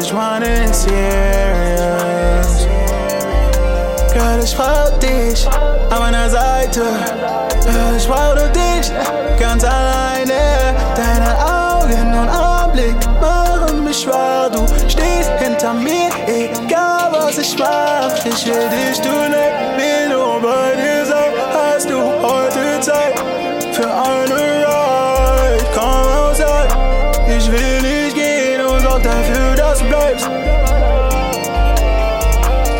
ich meine, serious. Girl, ich brauch dich an meiner Seite. Girl, ich brauch nur dich ganz alleine. Deine Augen und Anblick machen mich wahr. Du stehst hinter mir, egal was ich mach. Ich will dich tun, will nur bei dir sein. Hast du heute Zeit für eine Ride? Komm outside, ich will dafür, dass du bleibst.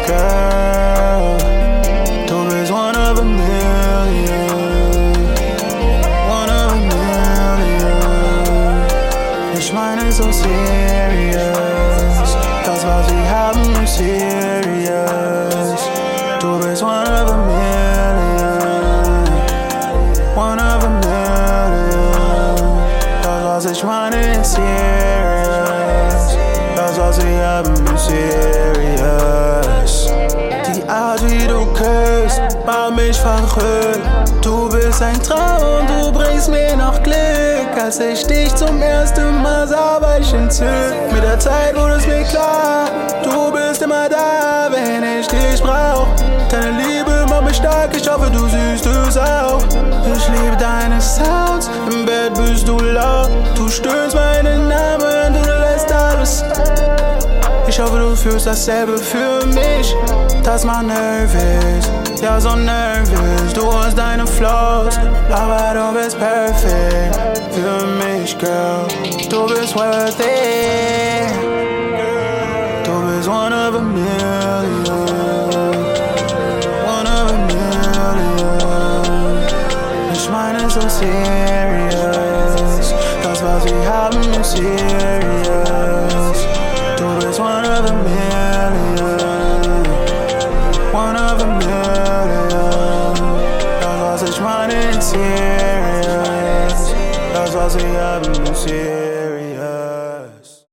Girl, bist one of a million. One of a million. Ich meine so serious. Das, was wir haben, ist serious. Du bist one of a million. One of a million. Das, was ich meine, ist serious. Wir haben, serious. Die Art, wie du küsst, macht mich verrückt. Du bist ein Traum, du bringst mir noch Glück. Als ich dich zum ersten Mal sah, war ich entzückt. Mit der Zeit wurde es mir klar, du bist immer da, wenn ich dich brauch. Deine Liebe macht mich stark, ich hoffe, du siehst es auch. Ich liebe deine Sounds, im Bett bist du laut. Du stöhnst meinen Ich hoffe, du fühlst dasselbe für mich. Das macht nervös, ja, so nervös. Du hast deine Flaws, aber du bist perfekt für mich, Girl. Du bist worth it. Du bist one of a million. Of a million. Serious. Das, was wir haben, ist serious. casi a lucir.